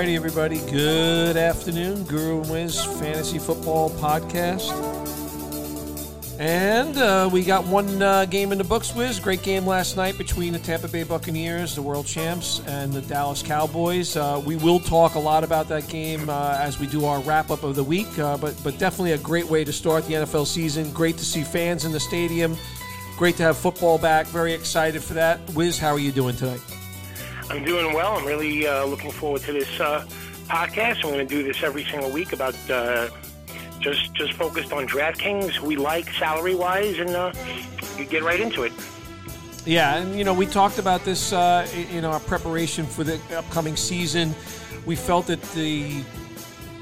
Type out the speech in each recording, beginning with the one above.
righty, everybody. Good afternoon. Guru and Wiz Fantasy Football Podcast. And uh, we got one uh, game in the books, Wiz. Great game last night between the Tampa Bay Buccaneers, the world champs, and the Dallas Cowboys. Uh, we will talk a lot about that game uh, as we do our wrap up of the week, uh, but, but definitely a great way to start the NFL season. Great to see fans in the stadium. Great to have football back. Very excited for that. Wiz, how are you doing tonight? I'm doing well. I'm really uh, looking forward to this uh, podcast. I'm going to do this every single week about uh, just just focused on DraftKings, we like salary wise, and uh, you get right into it. Yeah, and you know we talked about this, uh, know, our preparation for the upcoming season. We felt that the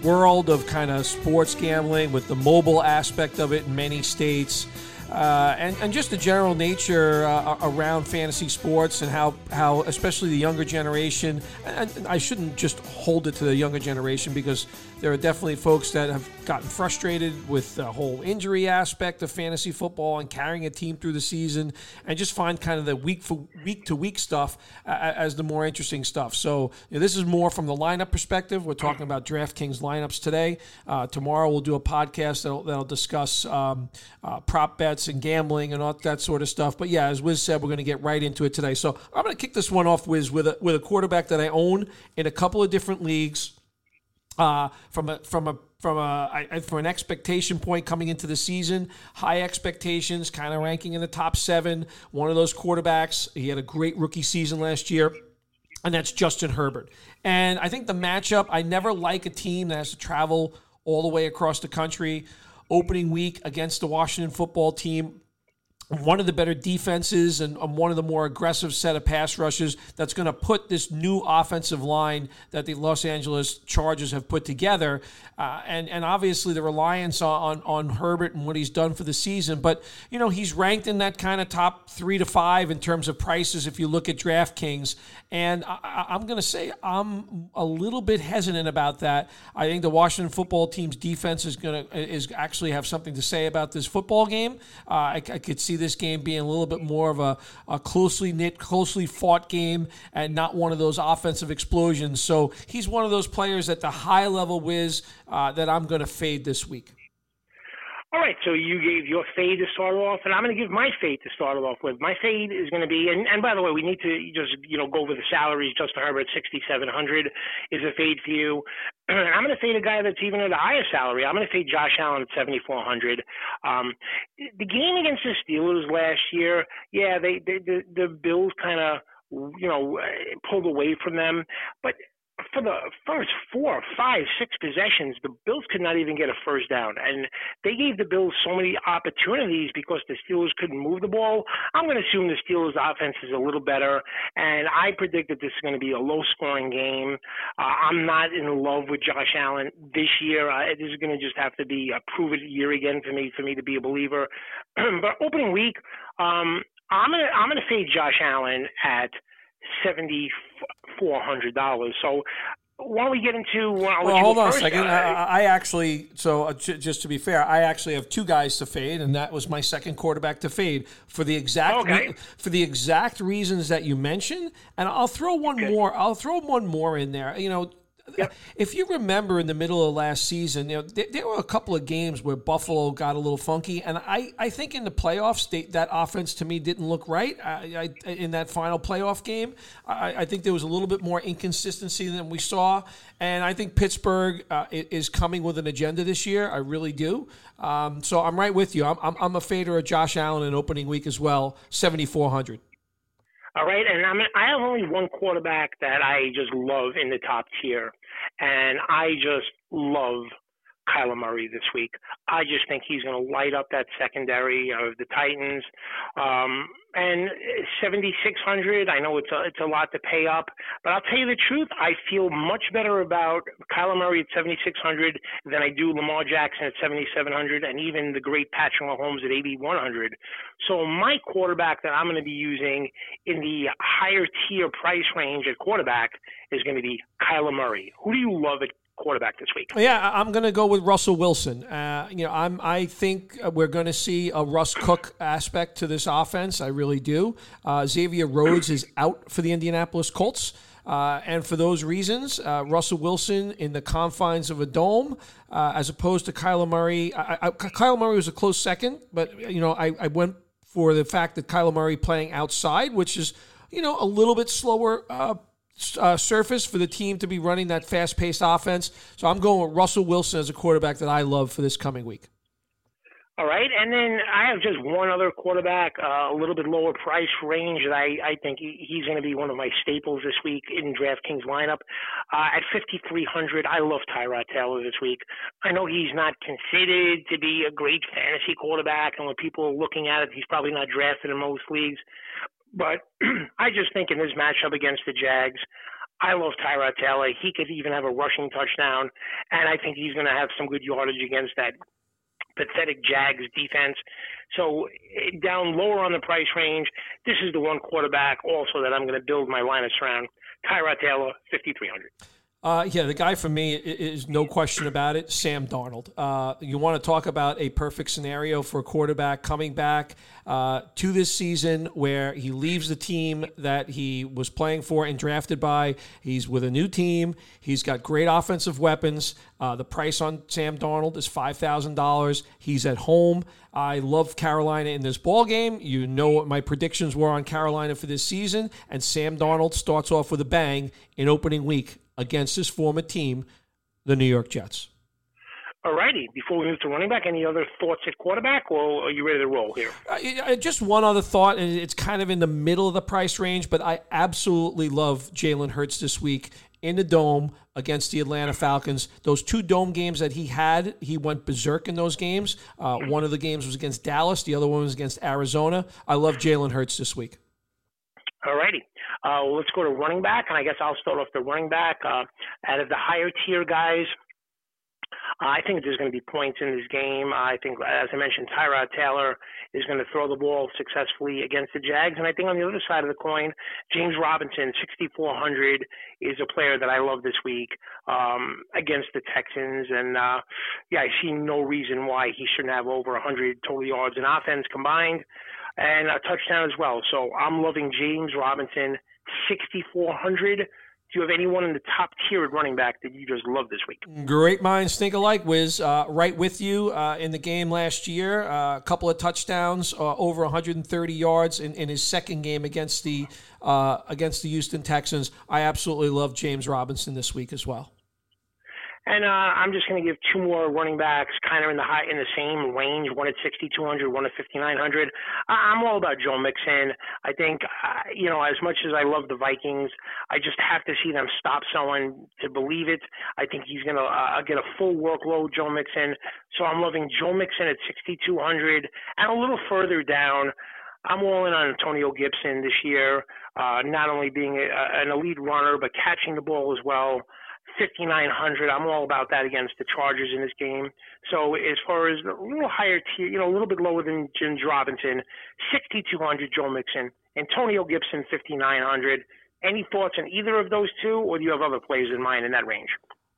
world of kind of sports gambling with the mobile aspect of it in many states uh, and, and just the general nature uh, around fantasy sports and how, how especially the younger generation, and I shouldn't just hold it to the younger generation because there are definitely folks that have gotten frustrated with the whole injury aspect of fantasy football and carrying a team through the season and just find kind of the week for week to week stuff as the more interesting stuff. So you know, this is more from the lineup perspective. We're talking about DraftKings lineups today. Uh, tomorrow we'll do a podcast that'll, that'll discuss um, uh, prop bets and gambling and all that sort of stuff. But yeah, as Wiz said, we're going to get right into it today. So I'm going to kick this one off, Wiz, with a, with a quarterback that I own in a couple of different leagues uh, from a from a from a from an expectation point coming into the season, high expectations, kind of ranking in the top seven. One of those quarterbacks. He had a great rookie season last year, and that's Justin Herbert. And I think the matchup. I never like a team that has to travel all the way across the country. Opening week against the Washington football team one of the better defenses and one of the more aggressive set of pass rushes that's going to put this new offensive line that the Los Angeles Chargers have put together. Uh, and, and obviously the reliance on, on Herbert and what he's done for the season. But, you know, he's ranked in that kind of top three to five in terms of prices if you look at DraftKings. And I, am going to say I'm a little bit hesitant about that. I think the Washington football team's defense is going to is actually have something to say about this football game. Uh, I, I could see this game being a little bit more of a, a closely knit, closely fought game and not one of those offensive explosions. So he's one of those players at the high level Wiz uh, that I'm going to fade this week. All right, so you gave your fade to start off, and I'm going to give my fade to start off with. My fade is going to be, and, and by the way, we need to just you know go over the salaries. Justin Herbert, 6,700 is a fade for you. I'm going to say the guy that's even at a higher salary. I'm going to say Josh Allen at 7,400. Um, the game against the Steelers last year, yeah, they, they the the Bills kind of you know pulled away from them, but for the first four, five, six possessions, the Bills could not even get a first down. And they gave the Bills so many opportunities because the Steelers couldn't move the ball. I'm going to assume the Steelers' offense is a little better. And I predict that this is going to be a low scoring game. Uh, I'm not in love with Josh Allen this year. Uh, this is going to just have to be a prove it year again for me, for me to be a believer. but opening week, um, I'm going to, I'm going to fade Josh Allen at – seventy four hundred dollars. So why don't we get into? Uh, well, hold on a second. I, I, actually, so uh, j- just to be fair, I actually have two guys to fade, and that was my second quarterback to fade for the exact okay. re- for the exact reasons that you mentioned. And I'll throw one okay. more. I'll throw one more in there. You know, Yep. If you remember in the middle of last season, you know, there, there, were a couple of games where Buffalo got a little funky, and I, I think in the playoffs, they, that offense to me didn't look right. I, I, in that final playoff game, I, I, think there was a little bit more inconsistency than we saw, and I think Pittsburgh uh, is coming with an agenda this year. I really do. Um, so I'm right with you. I'm, I'm, I'm a fader of Josh Allen in opening week as well, 7,400. All right, and I'm I have only one quarterback that I just love in the top tier, and I just love Kyler Murray this week. I just think he's going to light up that secondary of the Titans. Um, and 7600 I know it's a, it's a lot to pay up, but I'll tell you the truth, I feel much better about Kyler Murray at 7600 than I do Lamar Jackson at 7700 and even the great Patrick Mahomes at 8100. So my quarterback that I'm going to be using in the higher tier price range at quarterback is going to be Kyler Murray. Who do you love at quarterback this week. Yeah, I'm going to go with Russell Wilson. Uh, you know, I'm I think we're going to see a Russ Cook aspect to this offense. I really do. Uh, Xavier Rhodes is out for the Indianapolis Colts. Uh, and for those reasons, uh, Russell Wilson in the confines of a dome, uh, as opposed to Kyler Murray. I, I, Kyler Murray was a close second, but you know I, I went for the fact that Kyler Murray playing outside, which is you know a little bit slower uh, surface for the team to be running that fast paced offense. So I'm going with Russell Wilson as a quarterback that I love for this coming week. All right, and then I have just one other quarterback, uh, a little bit lower price range that I, I think he, he's going to be one of my staples this week in DraftKings lineup. Uh, at 5,300, I love Tyrod Taylor this week. I know he's not considered to be a great fantasy quarterback, and when people are looking at it, he's probably not drafted in most leagues. But I just think in this matchup against the Jags, I love Tyrod Taylor. He could even have a rushing touchdown, and I think he's going to have some good yardage against that pathetic Jags defense. So down lower on the price range, this is the one quarterback also that I'm going to build my lineups around. Tyrod Taylor, 5,300. Uh, yeah, the guy for me is no question about it, Sam Darnold. Uh, you want to talk about a perfect scenario for a quarterback coming back uh, to this season where he leaves the team that he was playing for and drafted by. He's with a new team. He's got great offensive weapons. Uh, the price on Sam Darnold is $5,000. He's at home. I love Carolina in this ball game. You know what my predictions were on Carolina for this season, and Sam Darnold starts off with a bang in opening week against his former team, the New York Jets. All righty. Before we move to running back, any other thoughts at quarterback, or are you ready to roll here? Uh, just one other thought, and it's kind of in the middle of the price range, but I absolutely love Jalen Hurts this week in the dome against the Atlanta Falcons. Those two dome games that he had, he went berserk in those games. Uh, one of the games was against Dallas, the other one was against Arizona. I love Jalen Hurts this week. All righty. Uh, let's go to running back, and I guess I'll start off the running back. Uh, out of the higher tier guys, I think there's going to be points in this game. I think, as I mentioned, Tyrod Taylor is going to throw the ball successfully against the Jags. And I think on the other side of the coin, James Robinson, 6,400, is a player that I love this week um, against the Texans. And uh, yeah, I see no reason why he shouldn't have over 100 total yards in offense combined and a touchdown as well. So I'm loving James Robinson, 6,400. Do you have anyone in the top tier at running back that you just love this week? Great minds think alike, Wiz. Uh, right with you uh, in the game last year. Uh, a couple of touchdowns, uh, over 130 yards in, in his second game against the uh, against the Houston Texans. I absolutely love James Robinson this week as well. And uh, I'm just going to give two more running backs, kind of in the high, in the same range, one at 6,200, one at 5,900. I'm all about Joe Mixon. I think, uh, you know, as much as I love the Vikings, I just have to see them stop someone to believe it. I think he's going to uh, get a full workload, Joe Mixon. So I'm loving Joe Mixon at 6,200, and a little further down. I'm all in on Antonio Gibson this year, uh, not only being a, an elite runner, but catching the ball as well. 5,900. I'm all about that against the Chargers in this game. So as far as a little higher tier, you know, a little bit lower than James Robinson, 6,200 Joe Mixon, Antonio Gibson, 5,900. Any thoughts on either of those two, or do you have other players in mind in that range?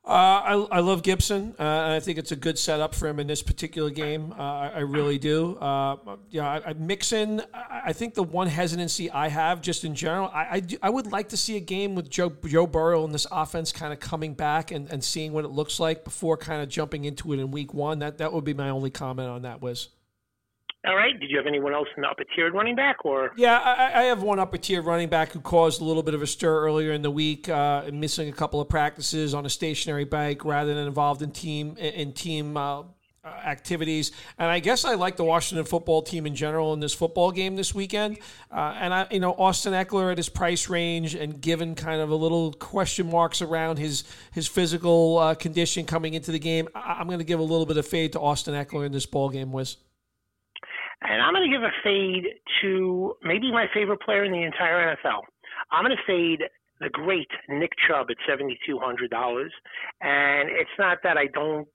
Uh, I, I love Gibson. Uh, and I think it's a good setup for him in this particular game. Uh, I, I, really do. Uh, yeah, I, I Mixon. I think the one hesitancy I have, just in general, I, I, do, I, would like to see a game with Joe Joe Burrow and this offense kind of coming back and, and seeing what it looks like before kind of jumping into it in week one. That that would be my only comment on that. Wiz. All right. Did you have anyone else in the upper tier running back, or? Yeah, I, I, have one upper tier running back who caused a little bit of a stir earlier in the week, uh, missing a couple of practices on a stationary bike rather than involved in team in team uh, activities. And I guess I like the Washington football team in general in this football game this weekend. Uh, and I, you know, Austin Ekeler at his price range, and given kind of a little question marks around his his physical uh, condition coming into the game, I, am going to give a little bit of fade to Austin Ekeler in this ball game, Wiz. And I'm going to give a fade to maybe my favorite player in the entire NFL. I'm going to fade the great Nick Chubb at $7,200. And it's not that I don't,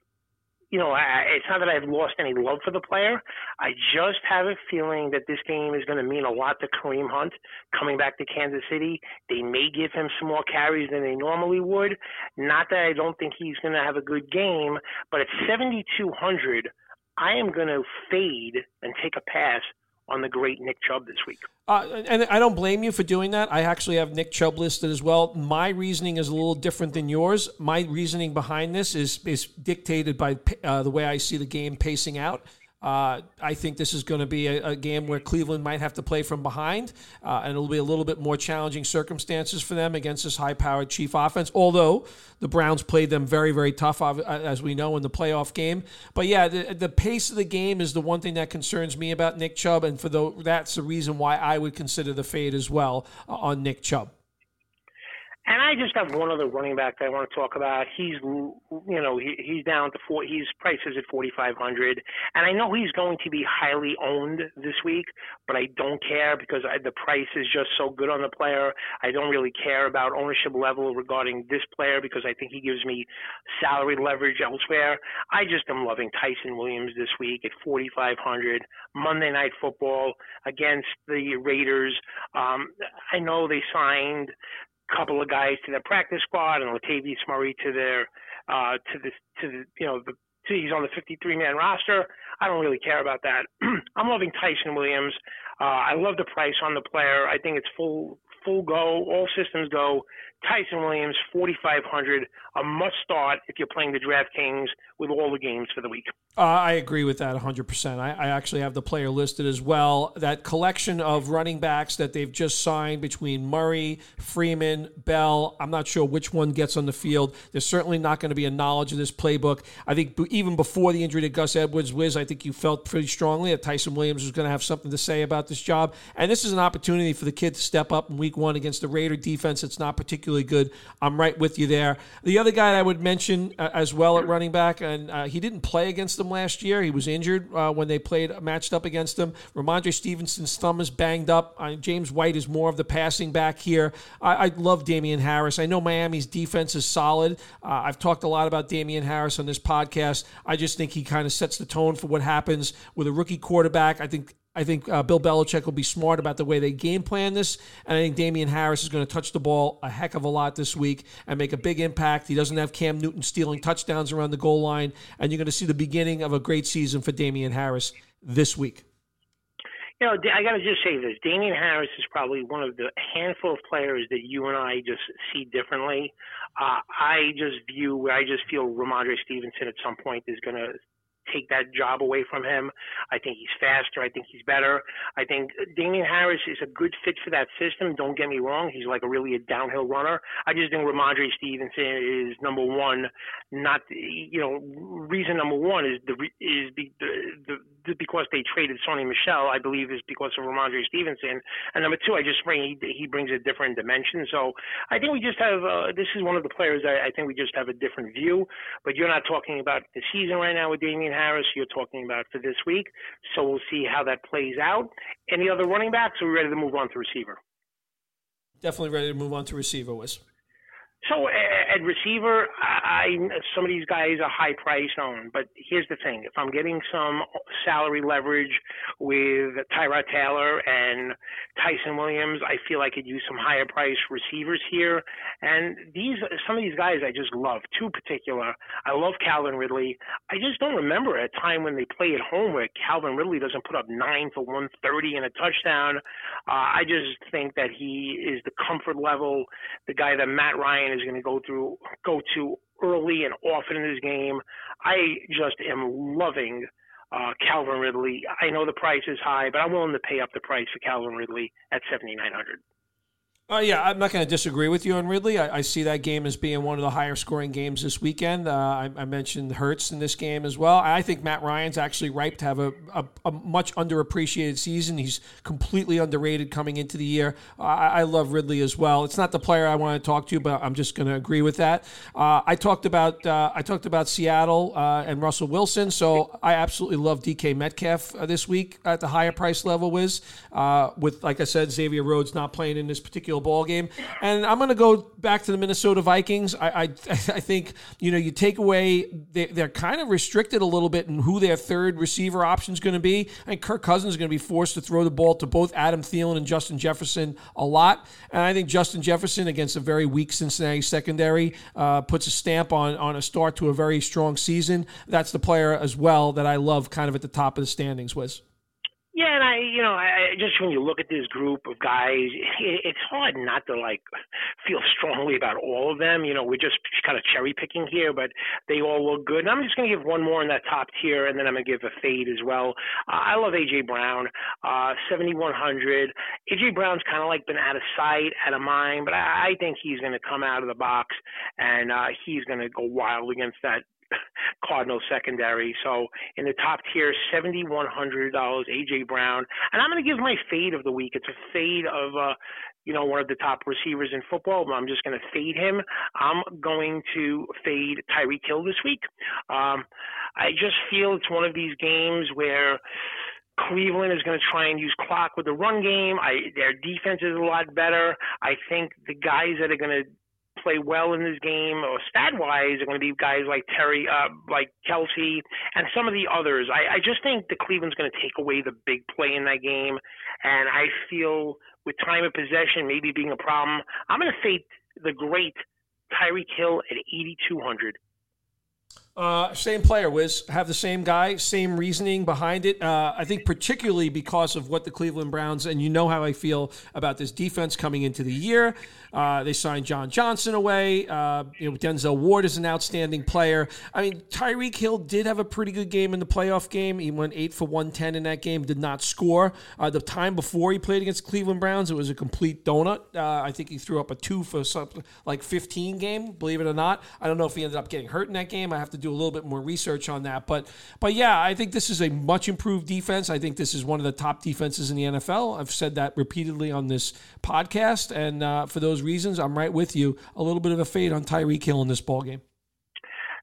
you know, I, it's not that I've lost any love for the player. I just have a feeling that this game is going to mean a lot to Kareem Hunt coming back to Kansas City. They may give him some more carries than they normally would. Not that I don't think he's going to have a good game, but at 7,200, I am going to fade and take a pass on the great Nick Chubb this week. Uh, and I don't blame you for doing that. I actually have Nick Chubb listed as well. My reasoning is a little different than yours. My reasoning behind this is is dictated by uh, the way I see the game pacing out. Uh, I think this is going to be a, a, game where Cleveland might have to play from behind, uh, and it'll be a little bit more challenging circumstances for them against this high-powered Chief offense. Although the Browns played them very, very tough, uh, as we know in the playoff game. But yeah, the, the pace of the game is the one thing that concerns me about Nick Chubb, and for the, that's the reason why I would consider the fade as well uh, on Nick Chubb. And I just have one other running back that I want to talk about. He's, you know, he, he's down to four. His price is at forty five hundred, and I know he's going to be highly owned this week, but I don't care because I, the price is just so good on the player. I don't really care about ownership level regarding this player because I think he gives me salary leverage elsewhere. I just am loving Ty'Son Williams this week at forty five hundred Monday Night Football against the Raiders. Um, I know they signed couple of guys to their practice squad and Latavius Murray to their uh, to the to the you know the to, he's on the 53 man roster. I don't really care about that. I'm loving Ty'Son Williams. Uh, I love the price on the player. I think it's full full go, all systems go. Ty'Son Williams, 4,500, a must start if you're playing the DraftKings with all the games for the week. Uh, I agree with that 100%. I, I, actually have the player listed as well. That collection of running backs that they've just signed between Murray, Freeman, Bell, I'm not sure which one gets on the field. There's certainly not going to be a knowledge of this playbook. I think even before the injury to Gus Edwards, Wiz, I think you felt pretty strongly that Ty'Son Williams was going to have something to say about this job. And this is an opportunity for the kid to step up in week one against the Raider defense. It's not particularly good. I'm right with you there. The other guy I would mention uh, as well at running back, and uh, he didn't play against them last year. He was injured uh, when they played matched up against them. Rhamondre Stevenson's thumb is banged up. Uh, James White is more of the passing back here. I, I love Damien Harris. I know Miami's defense is solid. Uh, I've talked a lot about Damien Harris on this podcast. I just think he kind of sets the tone for what happens with a rookie quarterback. I think I think uh, Bill Belichick will be smart about the way they game plan this. And I think Damien Harris is going to touch the ball a heck of a lot this week and make a big impact. He doesn't have Cam Newton stealing touchdowns around the goal line. And you're going to see the beginning of a great season for Damien Harris this week. You know, I got to just say this. Damien Harris is probably one of the handful of players that you and I just see differently. Uh, I just view, I just feel Rhamondre Stevenson at some point is going to take that job away from him. I think he's faster. I think he's better. I think Damien Harris is a good fit for that system. Don't get me wrong. He's like a really a downhill runner. I just think Rhamondre Stevenson is number one. Not you know reason number one is the is the, the, the because they traded Sony Michel. I believe is because of Rhamondre Stevenson. And number two, I just bring he, he brings a different dimension. So I think we just have uh, this is one of the players I, I think we just have a different view. But you're not talking about the season right now with Damien Harris you're talking about for this week. So we'll see how that plays out. Any other running backs? Are we ready to move on to receiver? Definitely ready to move on to receiver, Wiz. So at receiver, I some of these guys are high price on, but here's the thing: if I'm getting some salary leverage with Tyrod Taylor and Ty'Son Williams, I feel I could use some higher price receivers here. And these some of these guys I just love. Two particular, I love Calvin Ridley. I just don't remember a time when they play at home where Calvin Ridley doesn't put up nine for 130 and a touchdown. Uh, I just think that he is the comfort level, the guy that Matt Ryan is going to go through, go to early and often in his game. I just am loving uh, Calvin Ridley. I know the price is high, but I'm willing to pay up the price for Calvin Ridley at 7,900. Uh, yeah, I'm not going to disagree with you on Ridley. I, I, see that game as being one of the higher scoring games this weekend. Uh, I, I, mentioned Hurts in this game as well. I think Matt Ryan's actually ripe to have a, a, a much underappreciated season. He's completely underrated coming into the year. I, I, love Ridley as well. It's not the player I want to talk to, but I'm just going to agree with that. Uh, I talked about uh, I talked about Seattle uh, and Russell Wilson, so I absolutely love DK Metcalf uh, this week at the higher price level. Wiz with like I said, Xavier Rhodes not playing in this particular ball game. And I'm going to go back to the Minnesota Vikings. I, I, I think you know you take away they, they're kind of restricted a little bit in who their third receiver option is going to be. I think Kirk Cousins is going to be forced to throw the ball to both Adam Thielen and Justin Jefferson a lot. And I think Justin Jefferson against a very weak Cincinnati secondary uh, puts a stamp on on a start to a very strong season. That's the player as well that I love, kind of at the top of the standings. Wiz. Yeah, and I, you know, I just when you look at this group of guys, it, it's hard not to like feel strongly about all of them. You know, we're just kind of cherry picking here, but they all look good. And I'm just going to give one more in that top tier, and then I'm going to give a fade as well. Uh, I love AJ Brown, uh, 7100. AJ Brown's kind of like been out of sight, out of mind, but I, I think he's going to come out of the box and uh, he's going to go wild against that Cardinal secondary. So in the top tier, seventy one hundred dollars, AJ Brown, and I'm going to give my fade of the week. It's a fade of uh, you know one of the top receivers in football. I'm just going to fade him. I'm going to fade Tyreek Hill this week. Um, I just feel it's one of these games where. Cleveland is going to try and use clock with the run game. I, their defense is a lot better. I think the guys that are going to play well in this game, or stat wise, are going to be guys like Terry, uh, like Kelce, and some of the others. I, I just think the Cleveland's going to take away the big play in that game, and I feel with time of possession maybe being a problem, I'm going to fade the great Tyreek Hill at 8,200. Uh, same player, Wiz. Have the same guy, same reasoning behind it. Uh, I think particularly because of what the Cleveland Browns, and you know how I feel about this defense coming into the year. Uh, they signed John Johnson away. Uh, you know, Denzel Ward is an outstanding player. I mean, Tyreek Hill did have a pretty good game in the playoff game. He went eight for one ten in that game. Did not score. Uh, the time before he played against Cleveland Browns, it was a complete donut. Uh, I think he threw up a two for something like fifteen game. Believe it or not, I don't know if he ended up getting hurt in that game. I have to do a little bit more research on that. But but yeah, I think this is a much improved defense. I think this is one of the top defenses in the NFL. I've said that repeatedly on this podcast, and uh, for those reasons, I'm right with you. A little bit of a fade on Tyreek Hill in this ball game.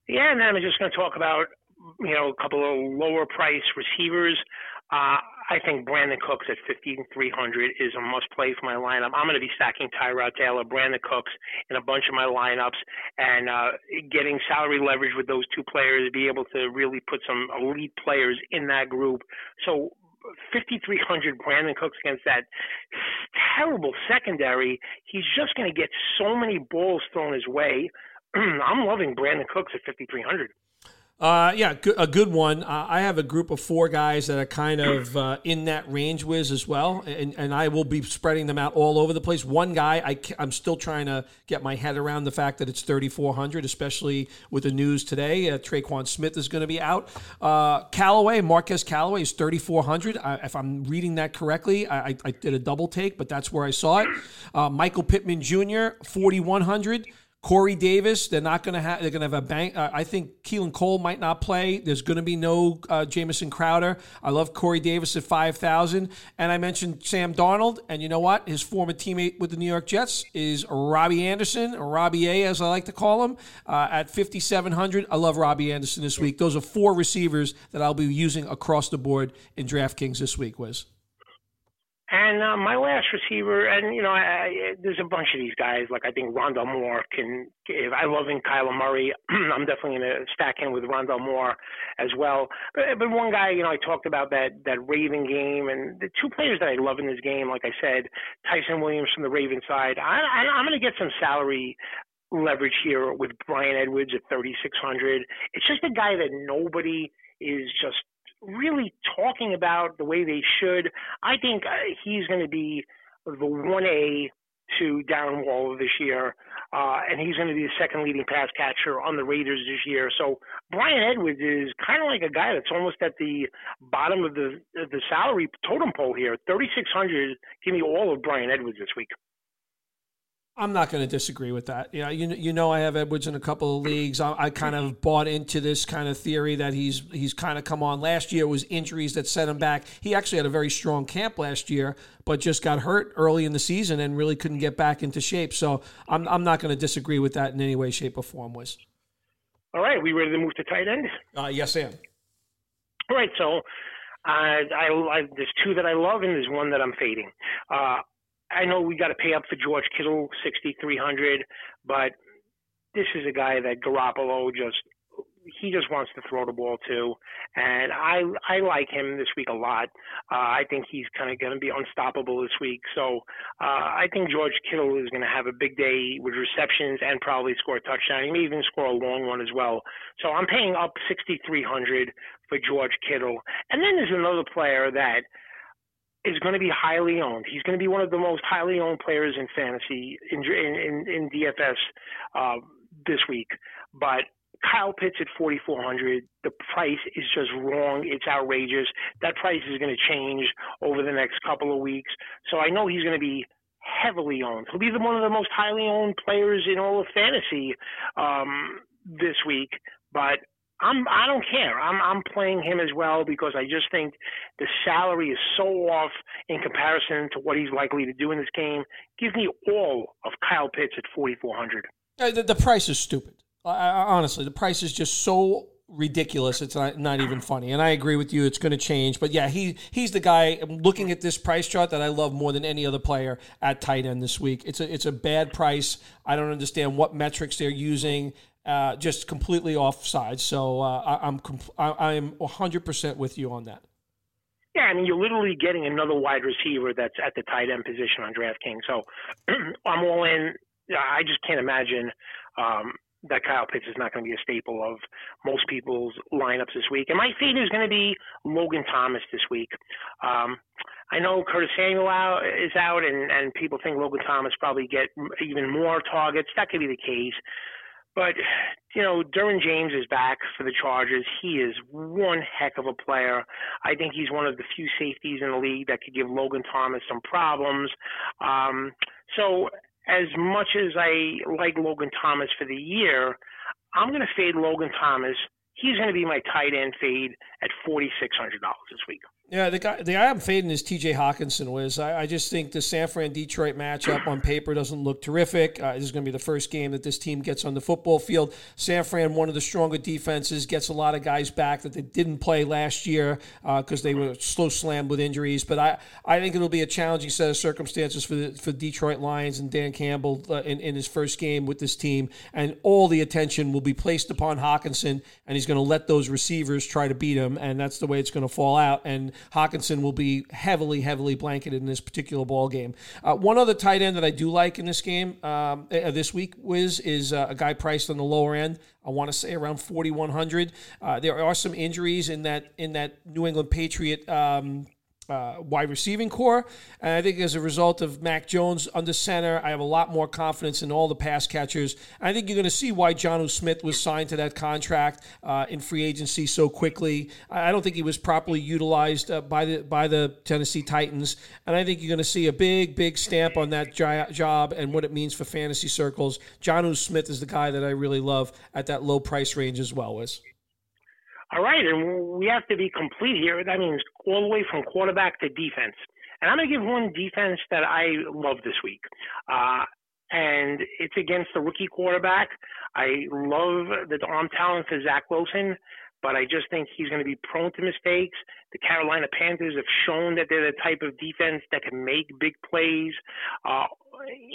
Yeah, and then I'm just going to talk about you know a couple of lower price receivers. Uh, I think Brandin Cooks at 5,300 is a must play for my lineup. I'm going to be stacking Tyrod Taylor, Brandin Cooks in a bunch of my lineups, and uh, getting salary leverage with those two players, be able to really put some elite players in that group. So 5,300 Brandin Cooks against that terrible secondary, he's just going to get so many balls thrown his way. I'm loving Brandin Cooks at 5,300. Uh, yeah, a good one. Uh, I have a group of four guys that are kind of uh, in that range with as well, and, and I will be spreading them out all over the place. One guy, I, am still trying to get my head around the fact that it's 3,400, especially with the news today. Uh, Tre'Quan Smith is going to be out. Uh, Callaway, Marquez Callaway is 3,400. if I'm reading that correctly, I, I, did a double take, but that's where I saw it. Uh, Michael Pittman Jr., 4,100. Corey Davis, they're not going to have. They're going to have a bank. Uh, I think Keelan Cole might not play. There's going to be no uh, Jamison Crowder. I love Corey Davis at five thousand, and I mentioned Sam Darnold. And you know what? His former teammate with the New York Jets is Robbie Anderson, or Robbie A, as I like to call him, uh, at fifty seven hundred. I love Robbie Anderson this week. Those are four receivers that I'll be using across the board in DraftKings this week. Wiz. And uh, my last receiver, and you know, I, I, there's a bunch of these guys. Like I think Rondale Moore can. If I love in Kyler Murray, I'm definitely going to stack him with Rondale Moore as well. But, but one guy, you know, I talked about that that Raven game, and the two players that I love in this game, like I said, Ty'Son Williams from the Raven side. I, I, I'm going to get some salary leverage here with Bryan Edwards at 3,600. It's just a guy that nobody is just really talking about the way they should. I think uh, he's going to be the 1A to Darren Waller this year, uh, and he's going to be the second leading pass catcher on the Raiders this year. So Bryan Edwards is kind of like a guy that's almost at the bottom of the the salary totem pole here. 3,600. Give me all of Bryan Edwards this week. I'm not going to disagree with that. Yeah, you you know I have Edwards in a couple of leagues. I, I, kind of bought into this kind of theory that he's he's kind of come on. Last year was injuries that set him back. He actually had a very strong camp last year, but just got hurt early in the season and really couldn't get back into shape. So I'm I'm not going to disagree with that in any way, shape, or form. Was all right. We ready to move to tight end? Uh, yes, Sam. All right. So. Uh, I, I, there's two that I love, and there's one that I'm fading. Uh, I know we got to pay up for George Kittle, sixty three hundred, but this is a guy that Garoppolo just he just wants to throw the ball too, and I I like him this week a lot. Uh, I think he's kind of going to be unstoppable this week. So uh, I think George Kittle is going to have a big day with receptions and probably score a touchdown. He may even score a long one as well. So I'm paying up 6,300 for George Kittle, and then there's another player that is going to be highly owned. He's going to be one of the most highly owned players in fantasy in in, in DFS uh, this week. But Kyle Pitts at 4,400. The price is just wrong. It's outrageous. That price is going to change over the next couple of weeks. So I know he's going to be heavily owned. He'll be the, one of the most highly owned players in all of fantasy um, this week. But I'm I don't care. I'm I'm playing him as well because I just think the salary is so off in comparison to what he's likely to do in this game. Give me all of Kyle Pitts at 4,400. Uh, the, the price is stupid. I, honestly, the price is just so ridiculous. It's not, not even funny. And I agree with you. It's going to change. But yeah, he he's the guy looking at this price chart that I love more than any other player at tight end this week. It's a it's a bad price. I don't understand what metrics they're using. Uh, just completely offside. So uh, I, I'm I, I'm 100 percent with you on that. Yeah, I mean, you're literally getting another wide receiver that's at the tight end position on DraftKings. So I'm all in. I just can't imagine um, that Kyle Pitts is not going to be a staple of most people's lineups this week. And my fade is going to be Logan Thomas this week. Um, I know Curtis Samuel out, is out, and, and people think Logan Thomas probably get even more targets. That could be the case. But, you know, Derwin James is back for the Chargers. He is one heck of a player. I think he's one of the few safeties in the league that could give Logan Thomas some problems. Um, so as much as I like Logan Thomas for the year, I'm going to fade Logan Thomas. He's going to be my tight end fade at $4,600 this week. Yeah, the guy the guy I'm fading is T.J. Hockenson. Wiz I, I, just think the San Fran Detroit matchup on paper doesn't look terrific. Uh, this is going to be the first game that this team gets on the football field. San Fran, one of the stronger defenses, gets a lot of guys back that they didn't play last year because uh, they were slow slammed with injuries. But I, I think it'll be a challenging set of circumstances for the for Detroit Lions and Dan Campbell uh, in, in his first game with this team, and all the attention will be placed upon Hawkinson, and he's going to let those receivers try to beat him, and that's the way it's going to fall out. And Hockenson will be heavily, heavily blanketed in this particular ball game. Uh, one other tight end that I do like in this game um, uh, this week, Wiz, is uh, a guy priced on the lower end. I want to say around 4,100. Uh, there are some injuries in that in that New England Patriot um, uh, wide receiving core. And I think as a result of Mac Jones under center, I have a lot more confidence in all the pass catchers. I think you're going to see why Jonnu Smith was signed to that contract uh, in free agency so quickly. I don't think he was properly utilized uh, by the by the Tennessee Titans, and I think you're going to see a big, big stamp on that job and what it means for fantasy circles. Jonnu Smith is the guy that I really love at that low price range as well. As all right, and we have to be complete here. That means all the way from quarterback to defense. And I'm going to give one defense that I love this week. Uh, and it's against the rookie quarterback. I love the arm talent for Zach Wilson, but I just think he's going to be prone to mistakes. The Carolina Panthers have shown that they're the type of defense that can make big plays uh,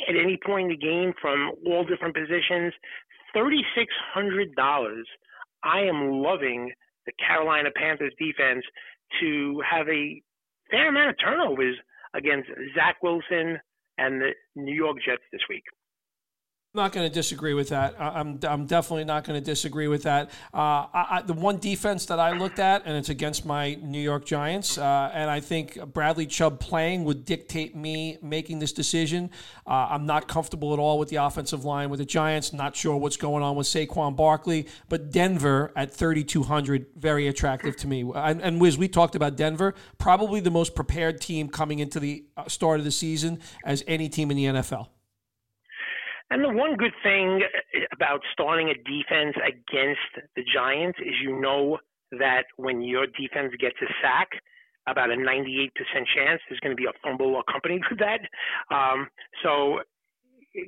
at any point in the game from all different positions. $3,600. I am loving the Carolina Panthers defense to have a fair amount of turnovers against Zach Wilson and the New York Jets this week not going to disagree with that. I'm, I'm definitely not going to disagree with that. Uh, I, I, the one defense that I looked at, and it's against my New York Giants, uh, and I think Bradley Chubb playing would dictate me making this decision. Uh, I'm not comfortable at all with the offensive line with the Giants. Not sure what's going on with Saquon Barkley, but Denver at 3,200, very attractive to me. And, and Wiz, we talked about Denver, probably the most prepared team coming into the uh, start of the season as any team in the NFL. And the one good thing about starting a defense against the Giants is you know that when your defense gets a sack, about a 98% chance there's going to be a fumble accompanied with that. Um, so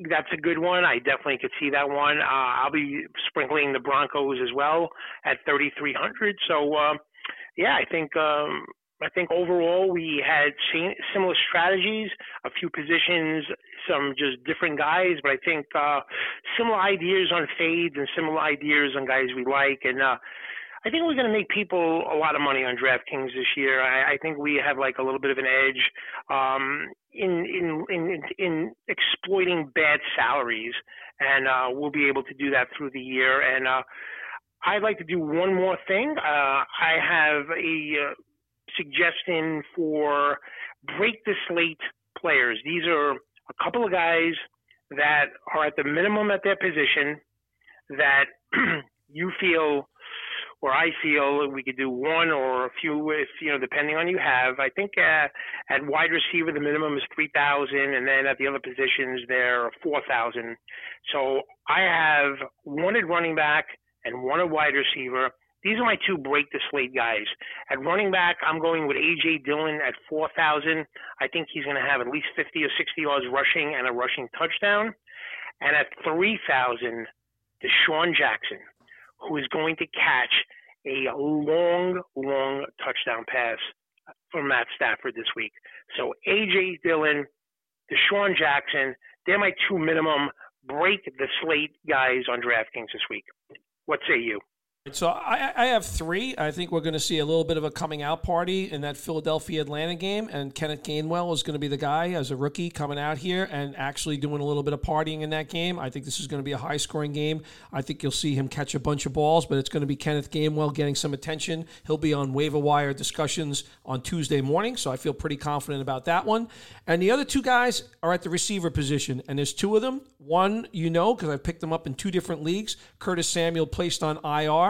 that's a good one. I definitely could see that one. Uh, I'll be sprinkling the Broncos as well at 3,300. So, uh, yeah, I think um, I think overall we had similar strategies, a few positions, some just different guys, but I think uh, similar ideas on fades and similar ideas on guys we like. And uh, I think we're going to make people a lot of money on DraftKings this year. I, I think we have like a little bit of an edge um, in, in in in exploiting bad salaries, and uh, we'll be able to do that through the year. And uh, I'd like to do one more thing. Uh, I have a uh, suggestion for break the slate players. These are a couple of guys that are at the minimum at their position that you feel or I feel we could do one or a few, if you know, depending on you have. I think uh, at wide receiver the minimum is three thousand, and then at the other positions there are four thousand. So I have one at running back and one at wide receiver. These are my two break the slate guys. At running back, I'm going with AJ Dillon at 4,000. I think he's going to have at least 50 or 60 yards rushing and a rushing touchdown. And at 3,000, DeSean Jackson, who is going to catch a long, long touchdown pass from Matt Stafford this week. So AJ Dillon, DeSean Jackson, they're my two minimum break the slate guys on DraftKings this week. What say you? So I, I have three. I think we're going to see a little bit of a coming out party in that Philadelphia Atlanta game, and Kenneth Gainwell is going to be the guy as a rookie coming out here and actually doing a little bit of partying in that game. I think this is going to be a high scoring game. I think you'll see him catch a bunch of balls, but it's going to be Kenneth Gainwell getting some attention. He'll be on waiver wire discussions on Tuesday morning, so I feel pretty confident about that one. And the other two guys are at the receiver position, and there's two of them. One you know because I've picked them up in two different leagues. Curtis Samuel placed on IR.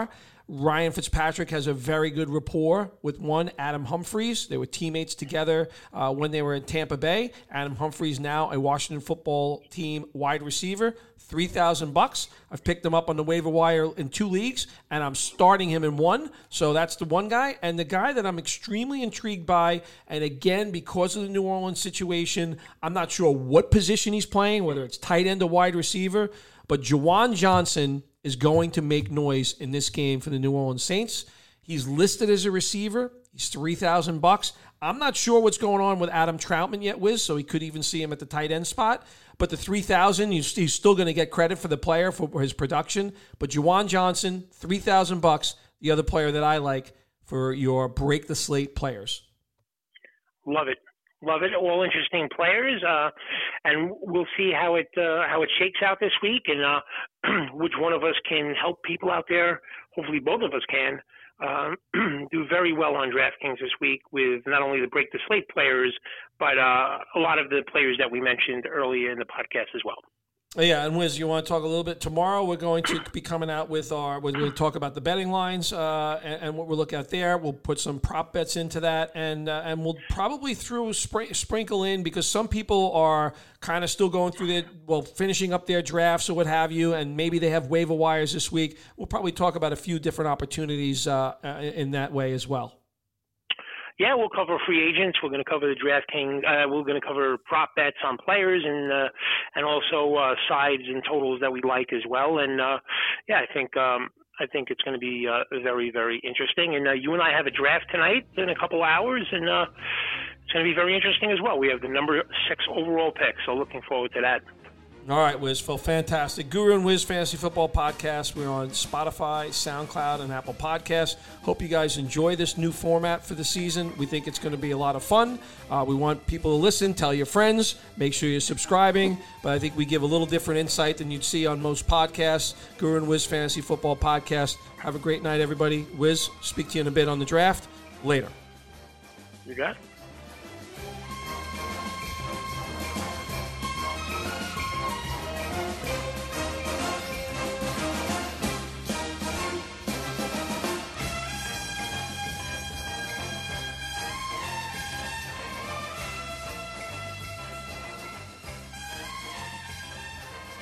Ryan Fitzpatrick has a very good rapport with one, Adam Humphries. They were teammates together uh, when they were in Tampa Bay. Adam Humphries now a Washington football team wide receiver, three thousand bucks. I've picked him up on the waiver wire in two leagues, and I'm starting him in one. So that's the one guy, and the guy that I'm extremely intrigued by. And again, because of the New Orleans situation, I'm not sure what position he's playing, whether it's tight end or wide receiver. But Juwan Johnson is going to make noise in this game for the New Orleans Saints. He's listed as a receiver. He's three thousand bucks. I'm not sure what's going on with Adam Trautman yet, Wiz. So he could even see him at the tight end spot. But the three thousand, he's still going to get credit for the player for his production. But Juwan Johnson, three thousand bucks. The other player that I like for your break the slate players. Love it. Love it. All interesting players, uh, and we'll see how it uh, how it shakes out this week, and uh, which one of us can help people out there. Hopefully, both of us can uh, do very well on DraftKings this week with not only the break the slate players, but uh, a lot of the players that we mentioned earlier in the podcast as well. Yeah, and Wiz, you want to talk a little bit tomorrow? We're going to be coming out with our. We're going to talk about the betting lines uh, and, and, what we're looking at there. We'll put some prop bets into that, and uh, and we'll probably through spr- sprinkle in because some people are kind of still going through their well, finishing up their drafts or what have you, and maybe they have waiver wires this week. We'll probably talk about a few different opportunities uh, in that way as well. Yeah, we'll cover free agents. We're going to cover the DraftKings. Uh, we're going to cover prop bets on players and uh, and also uh, sides and totals that we like as well. And uh, yeah, I think um, I think it's going to be uh, very very interesting. And uh, you and I have a draft tonight in a couple hours, and uh, it's going to be very interesting as well. We have the number six overall pick, so looking forward to that. All right, Wiz, Phil, fantastic. Guru and Wiz Fantasy Football Podcast. We're on Spotify, SoundCloud, and Apple Podcasts. Hope you guys enjoy this new format for the season. We think it's going to be a lot of fun. Uh, we want people to listen, tell your friends, make sure you're subscribing. But I think we give a little different insight than you'd see on most podcasts. Guru and Wiz Fantasy Football Podcast. Have a great night, everybody. Wiz, speak to you in a bit on the draft. Later. You got it.